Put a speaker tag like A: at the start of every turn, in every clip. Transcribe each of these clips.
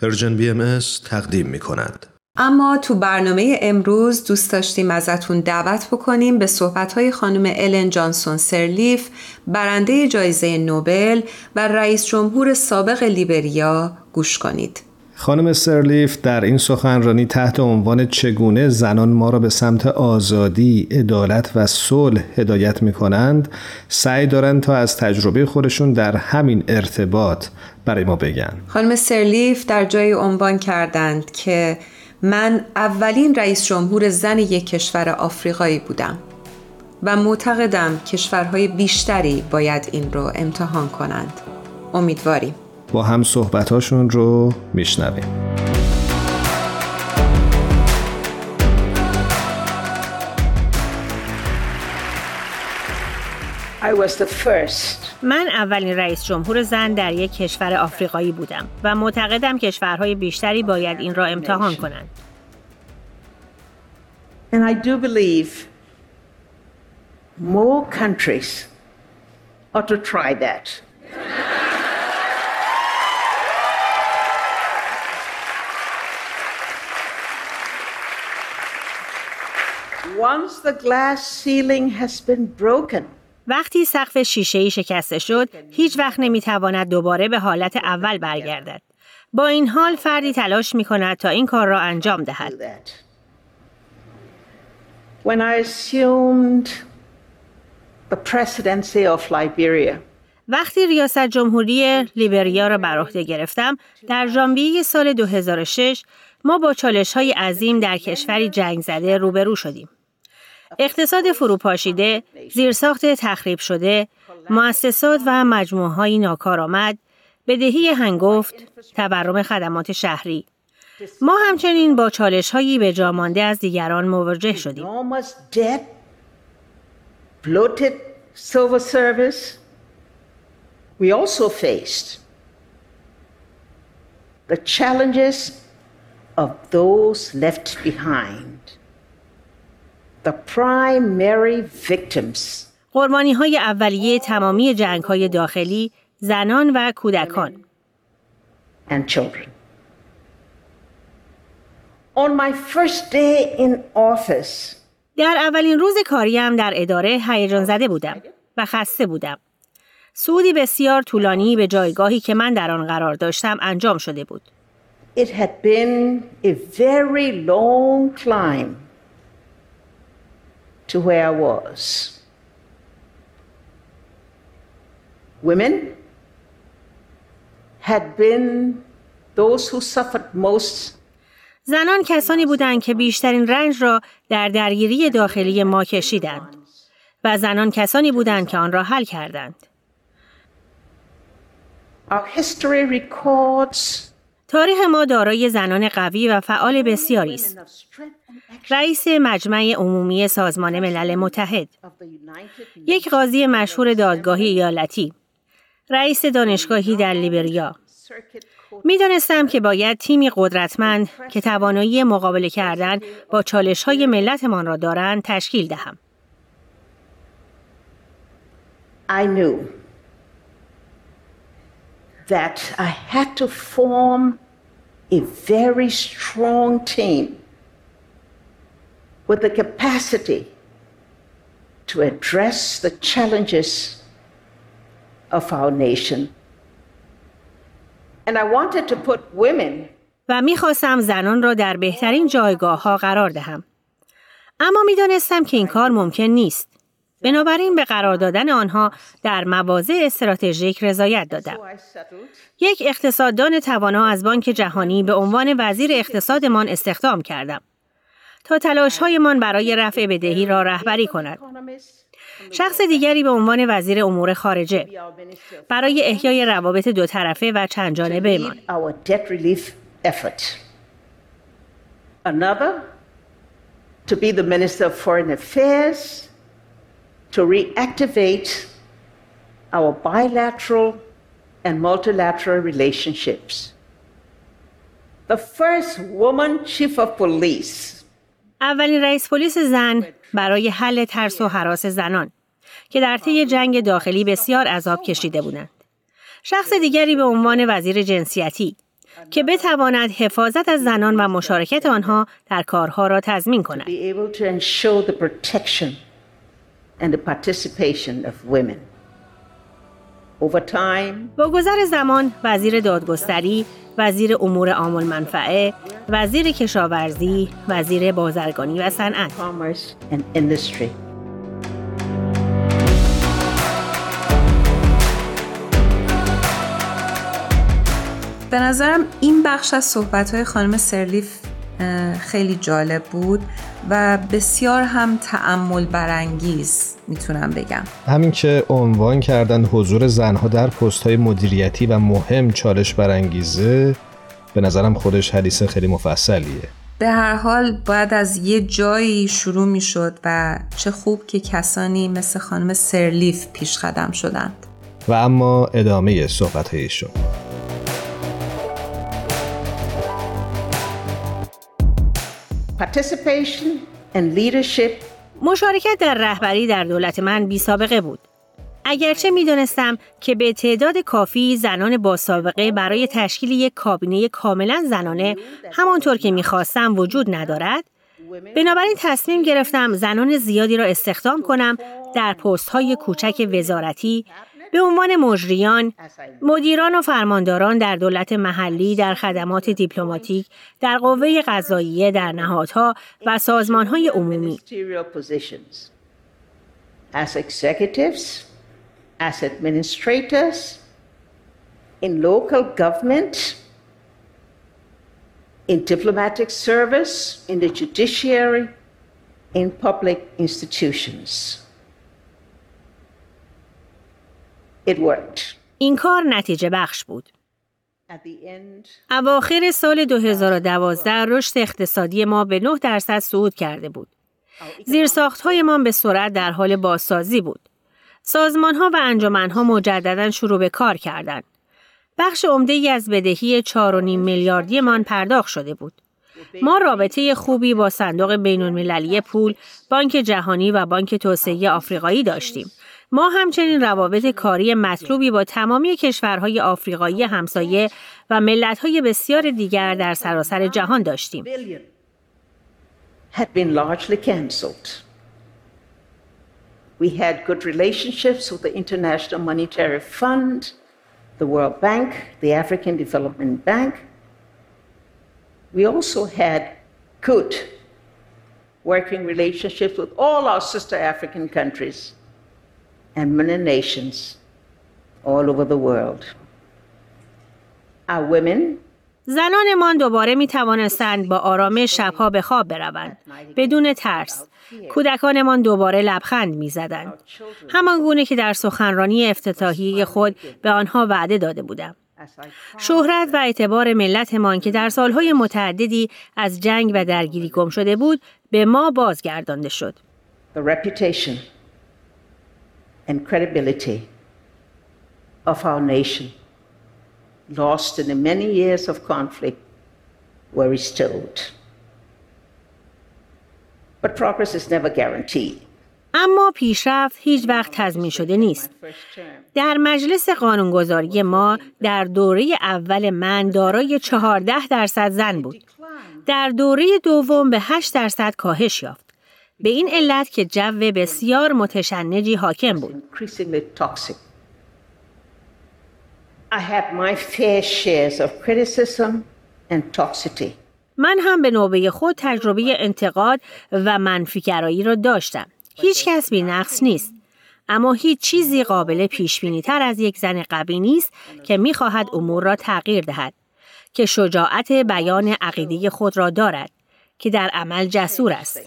A: Persian BMS تقدیم می کند.
B: اما تو برنامه امروز دوست داشتیم ازتون دعوت بکنیم به صحبتهای خانم الن جانسون سرلیف برنده جایزه نوبل و رئیس جمهور سابق لیبریا گوش کنید.
C: خانم سرلیف در این سخنرانی تحت عنوان چگونه زنان ما را به سمت آزادی، عدالت و صلح هدایت می کنند سعی دارند تا از تجربه خودشون در همین ارتباط برای ما بگن.
B: خانم سرلیف در جای عنوان کردند که من اولین رئیس جمهور زن یک کشور آفریقایی بودم و معتقدم کشورهای بیشتری باید این رو امتحان کنند. امیدواریم.
C: با هم صحبتاشون رو میشنویم
D: من اولین رئیس جمهور زن در یک کشور آفریقایی بودم و معتقدم کشورهای بیشتری باید این را امتحان کنند.
E: And I do believe more countries ought to try that. Once the glass ceiling has been broken,
D: وقتی سقف شیشه‌ای شکسته شد، هیچ وقت نمی‌تواند دوباره به حالت اول برگردد. با این حال فردی تلاش می کند تا این کار را انجام دهد.
E: When I assumed the presidency of Liberia,
D: وقتی ریاست جمهوری لیبریا را بر عهده گرفتم در ژانویه سال 2006 ما با چالش های عظیم در کشوری جنگ زده روبرو شدیم. اقتصاد فروپاشیده، زیرساخت تخریب شده، مؤسسات و مجموعه های ناکارآمد، بدهی هنگفت، تورم خدمات شهری. ما همچنین با چالش هایی به جامانده از دیگران مواجه شدیم.
E: The challenges of those left behind. The primary victims.
D: قربانی های اولیه تمامی جنگ های داخلی زنان و کودکان.
E: And children. On my first day in office,
D: در اولین روز کاریم در اداره هیجان زده بودم و خسته بودم. سودی بسیار طولانی به جایگاهی که من در آن قرار داشتم انجام شده بود.
E: It had been a very long climb to where I was. Women had been those who suffered most
D: زنان کسانی بودند که بیشترین رنج را در درگیری داخلی ما کشیدند و زنان کسانی بودند که آن را حل کردند.
E: Our history records
D: تاریخ ما دارای زنان قوی و فعال بسیاری است. رئیس مجمع عمومی سازمان ملل متحد، یک قاضی مشهور دادگاهی ایالتی، رئیس دانشگاهی در لیبریا. می دانستم که باید تیمی قدرتمند که توانایی مقابله کردن با چالش های ملتمان را دارند تشکیل دهم.
E: I knew that I had to form a very strong team with the capacity to address the challenges of our nation. And I wanted to put women
D: و میخواستم زنان را در بهترین جایگاه ها قرار دهم. اما میدانستم که این کار ممکن نیست. بنابراین به قرار دادن آنها در مواضع استراتژیک رضایت دادم. یک اقتصاددان توانا از بانک جهانی به عنوان وزیر اقتصادمان استخدام کردم تا تلاشهایمان برای رفع بدهی را رهبری کند. شخص دیگری به عنوان وزیر امور خارجه برای احیای روابط دو طرفه و چند جانبه ایمان.
E: Another to be the Minister of Foreign Affairs to reactivate our bilateral and multilateral relationships. The first woman chief of police.
D: اولین رئیس پلیس زن برای حل ترس و حراس زنان که در طی جنگ داخلی بسیار عذاب کشیده بودند. شخص دیگری به عنوان وزیر جنسیتی که بتواند حفاظت از زنان و مشارکت آنها در کارها را تضمین کند.
E: be able to ensure the protection and the participation of women. Over time,
D: با گذر زمان وزیر دادگستری، وزیر امور عام المنفعه، وزیر کشاورزی، وزیر بازرگانی و صنعت
E: commerce and industry.
B: به نظرم این بخش از صحبت‌های خانم سرلیف خیلی جالب بود و بسیار هم تأمل برانگیز می‌تونم بگم.
C: همین که عنوان کردن حضور زنها در پست های مدیریتی و مهم چالش برانگیزه به نظرم خودش حدیث خیلی مفصلیه.
B: به هر حال باید از یه جایی شروع می‌شد و چه خوب که کسانی مثل خانم سرلیف پیش قدم شدند.
C: و اما ادامه صحبت ایشون.
E: Participation and leadership
D: مشارکت در رهبری در دولت من بی سابقه بود. اگرچه می دانستم که به تعداد کافی زنان با سابقه برای تشکیل یک کابینه کاملا زنانه همانطور که می خواستم وجود ندارد، بنابراین تصمیم گرفتم زنان زیادی را استخدام کنم در پست های کوچک وزارتی به عنوان مجریان، مدیران و فرمانداران در دولت محلی، در خدمات دیپلماتیک، در قوه قضاییه، در نهادها و سازمانهای عمومی.
E: As executives, as administrators, in local government, in diplomatic service, in the judiciary, in public institutions. It worked.
D: این کار نتیجه بخش بود. اواخر سال 2012 رشد اقتصادی ما به 9 درصد صعود کرده بود. زیرساختهایمان به سرعت در حال بازسازی بود. سازمانها و انجمنها مجددا شروع به کار کردند. بخش عمده ای از بدهی 4.5 میلیاردیمان پرداخت شده بود. ما رابطه خوبی با صندوق بین المللی پول، بانک جهانی و بانک توسعه آفریقایی داشتیم. ما همچنین روابط کاری مطلوبی با تمامی کشورهای آفریقایی همسایه و ملت‌های بسیار دیگر در سراسر جهان داشتیم.
E: We had good relationships with the International Monetary Fund, the World Bank, the African Development Bank. We also had good working relationships with all our sister African countries and many nations all over the world. Our women
D: زنانمان دوباره می توانستند با آرامش شبها به خواب بروند بدون ترس. کودکانمان دوباره لبخند می زدند. همان گونه که در سخنرانی افتتاحیه خود به آنها وعده داده بودم. شهرت و اعتبار ملتمان که در سالهای متعددی از جنگ و درگیری گم شده بود به ما بازگردانده شد.
E: the reputation and credibility of our nation, lost in the many years of conflict, were restored. But progress is never guaranteed.
D: اما پیشرفت هیچ وقت تضمین شده نیست. در مجلس قانونگذاری ما در دوره اول من دارای 14 درصد زن بود. در دوره دوم به 8 درصد کاهش یافت. به این علت که جو بسیار متشنجی حاکم بود.
E: increasingly toxic. I had my fair shares of criticism and toxicity.
D: من هم به نوبه خود تجربه انتقاد و منفیگرایی را داشتم. هیچ کس بی نقص نیست. اما هیچ چیزی قابل پیش بینی تر از یک زن قوی نیست که می‌خواهد امور را تغییر دهد. که شجاعت بیان عقیده خود را دارد. که در عمل جسور است.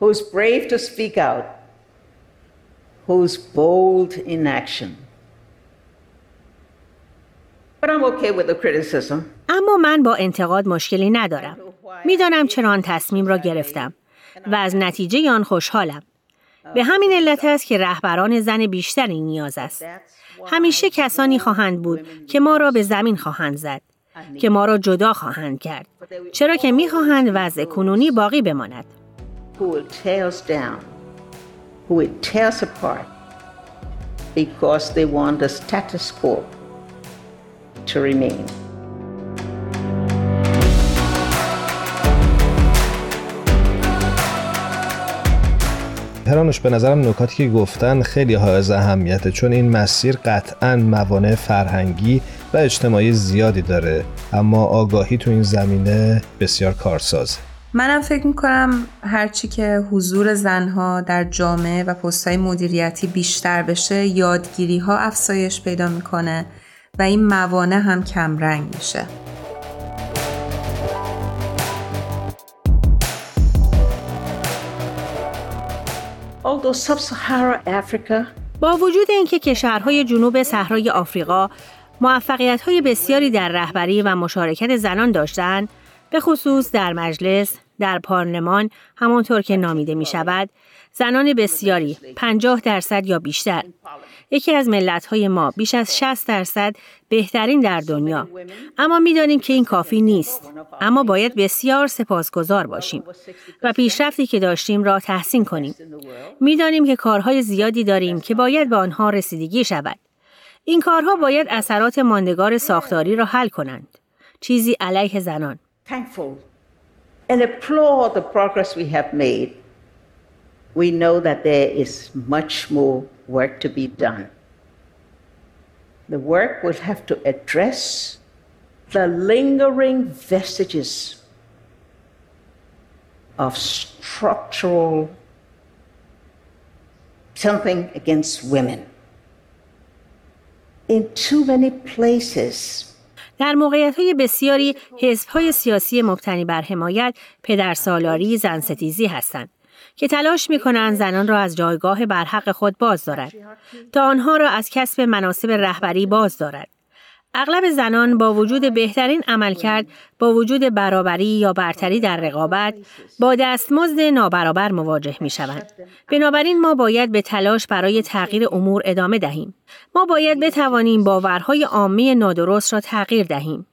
E: Who's brave to speak out, who's bold in action. But I'm okay with the criticism.
D: اما من با انتقاد مشکلی ندارم. می‌دانم چرا آن تصمیم را گرفتم و از نتیجه آن خوشحالم. به همین علت است که رهبران زن بیشتری نیاز است. همیشه کسانی خواهند بود که ما را به زمین خواهند زد. که ما را جدا خواهند کرد. چرا که می‌خواهند وضع کنونی باقی بماند.
E: Who will tear us down, who will tear us apart because they want the status quo to remain.
C: هرانوش به نظرم نکاتی که گفتن خیلی حائز اهمیته چون این مسیر قطعا موانع فرهنگی و اجتماعی زیادی داره اما آگاهی تو این زمینه بسیار کارسازه
B: منم فکر می‌کنم هرچی که حضور زنها در جامعه و پستهای مدیریتی بیشتر بشه یادگیری ها افزایش پیدا می‌کنه و این موانع هم کمرنگ میشه.
E: Although sub-Saharan Africa
D: با وجود اینکه کشورهای جنوب صحرای آفریقا موفقیت‌های بسیاری در رهبری و مشارکت زنان داشتند، به خصوص در مجلس، در پارلمان همانطور که نامیده می شود، زنان بسیاری 50 درصد یا بیشتر. یکی از ملت‌های ما بیش از 60 درصد بهترین در دنیا. اما می‌دانیم که این کافی نیست. اما باید بسیار سپاسگزار باشیم و پیشرفتی که داشتیم را تحسین کنیم. می‌دانیم که کارهای زیادی داریم که باید به آنها رسیدگی شود. این کارها باید اثرات ماندگار ساختاری را حل کنند. چیزی علیه زنان.
E: Thankful and applaud the progress we have made, we know that there is much more work to be done. The work will have to address the lingering vestiges of structural something against women. In too many places,
D: در موقعیت های بسیاری حزب های سیاسی مبتنی بر حمایت پدرسالاری زن ستیزی هستند که تلاش می کنند زنان را از جایگاه برحق خود باز دارد تا آنها را از کسب مناسب رهبری باز دارد. اغلب زنان با وجود بهترین عملکرد با وجود برابری یا برتری در رقابت با دستمزد نابرابر مواجه می شوند. بنابراین ما باید به تلاش برای تغییر امور ادامه دهیم. ما باید بتوانیم باورهای عامه نادرست را تغییر دهیم.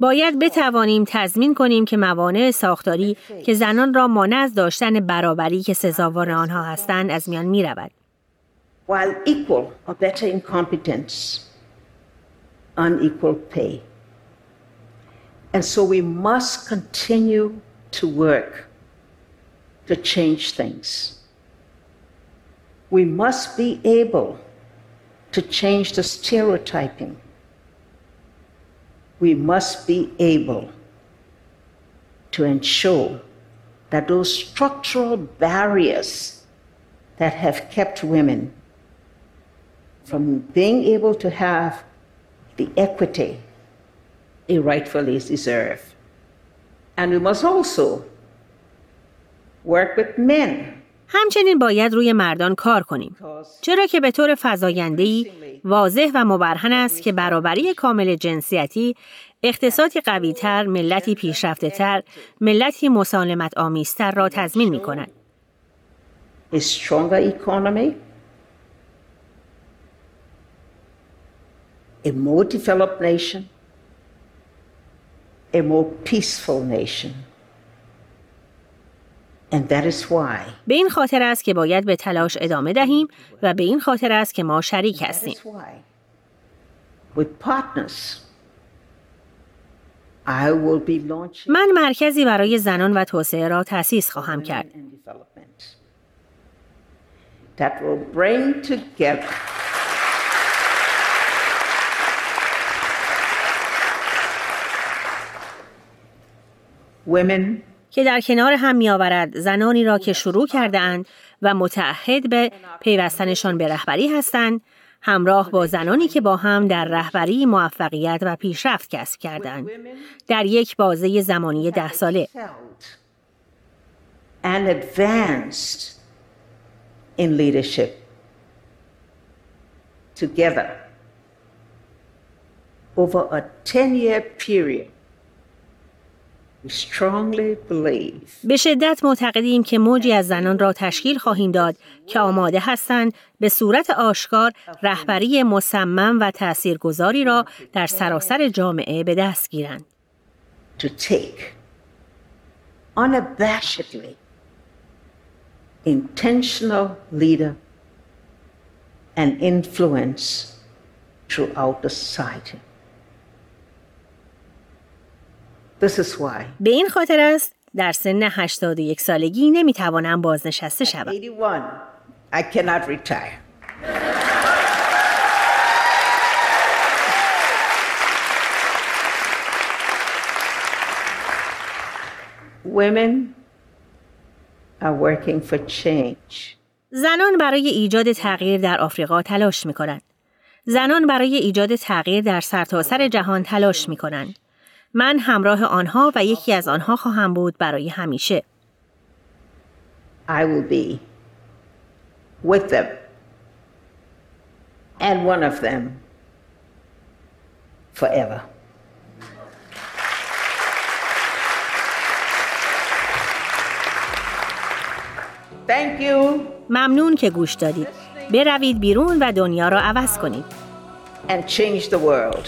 D: باید بتوانیم تضمین کنیم که موانع ساختاری که زنان را مانع از داشتن برابری که سزاوار آنها هستند از میان می رود.
E: while equal or better incompetence, unequal pay. And so we must continue to work to change things. We must be able to change the stereotyping. We must be able to ensure that those structural barriers that have kept women from being able to have the equity they rightfully deserve. And we must also work with men.
D: همچنین باید روی مردان کار کنیم چرا که به طور فزاینده‌ای واضح و مبرهن است که برابری کامل جنسیتی اقتصادی قویتر، ملتی پیشرفته ملتی مسالمت آمیزتر را تضمین می کند.
E: A more developed nation, a more peaceful nation. And that is why
D: به این خاطر است که باید به تلاش ادامه دهیم و به این خاطر است که ما شریک هستیم.
E: is why with partners I will be launching
D: من مرکزی برای زنان و توسعه را تأسیس خواهم کرد.
E: and development that will bring together
D: که در کنار هم میآورد زنانی را که شروع کرده اند و متعهد به پیوستنشان به رهبری هستند همراه با زنانی که با هم در رهبری موفقیت و پیشرفت کسب کردند در یک بازه زمانی ده ساله.
E: Excelled and advanced in leadership. Together. Over a 10 year period. We strongly believe
D: به شدت معتقدیم که موجی از زنان را تشکیل خواهیم داد که آماده هستند به صورت آشکار رهبری مصمم و تاثیرگذاری را در سراسر جامعه به دست گیرند.
E: to take unabashedly intentional leader and influence throughout the society. This is why.
D: به این خاطر است در سن 81 سالگی نمی‌توانم بازنشسته شوم.
E: 81, I cannot retire. Women are working for change.
D: زنان برای ایجاد تغییر در آفریقا تلاش می کنند. زنان برای ایجاد تغییر در سرتاسر جهان تلاش می کنند. من همراه آنها و یکی از آنها خواهم بود برای همیشه.
E: I will be with them. And one of them forever. Thank you
D: ممنون که گوش دادید. بروید بیرون و دنیا را عوض کنید.
E: and change the world.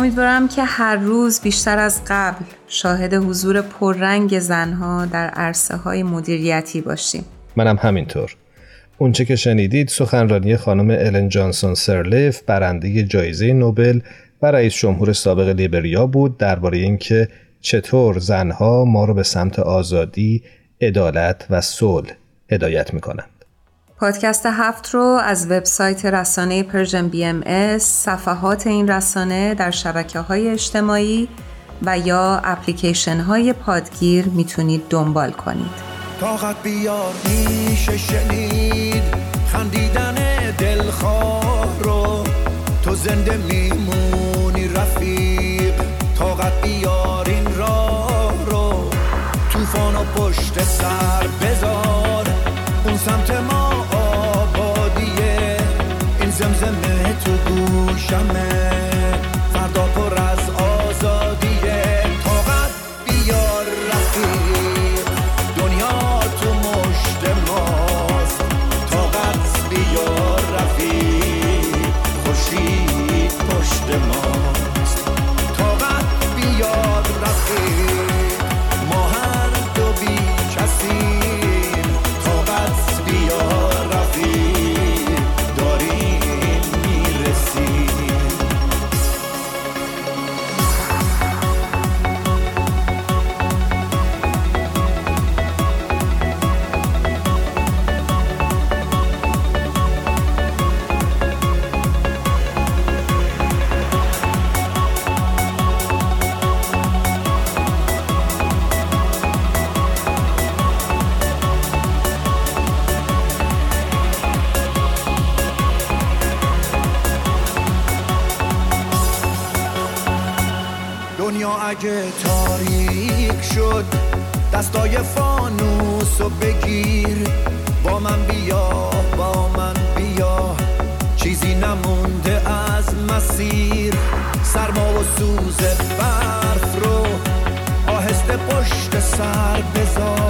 B: امیدوارم که هر روز بیشتر از قبل شاهد حضور پررنگ زنها در عرصه های مدیریتی باشیم.
C: منم همینطور. اونچه که شنیدید سخنرانی خانم الن جانسون سرلیف برنده جایزه نوبل و رئیس جمهور سابق لیبریا بود درباره اینکه چطور زنها ما رو به سمت آزادی، عدالت و صلح هدایت می‌کنند.
B: پادکست هفت رو از وبسایت رسانه Persian BMS، صفحات این رسانه در شبکه های اجتماعی و یا اپلیکیشن های پادگیر می‌تونید دنبال کنید.
F: طاقت بیار میشه شنید خندیدن دلخواه رو تو زنده میمونی رفیق طاقت بیار این راه رو توفان و پشت سر بذار اون سمت jamais. پشت سر بذار.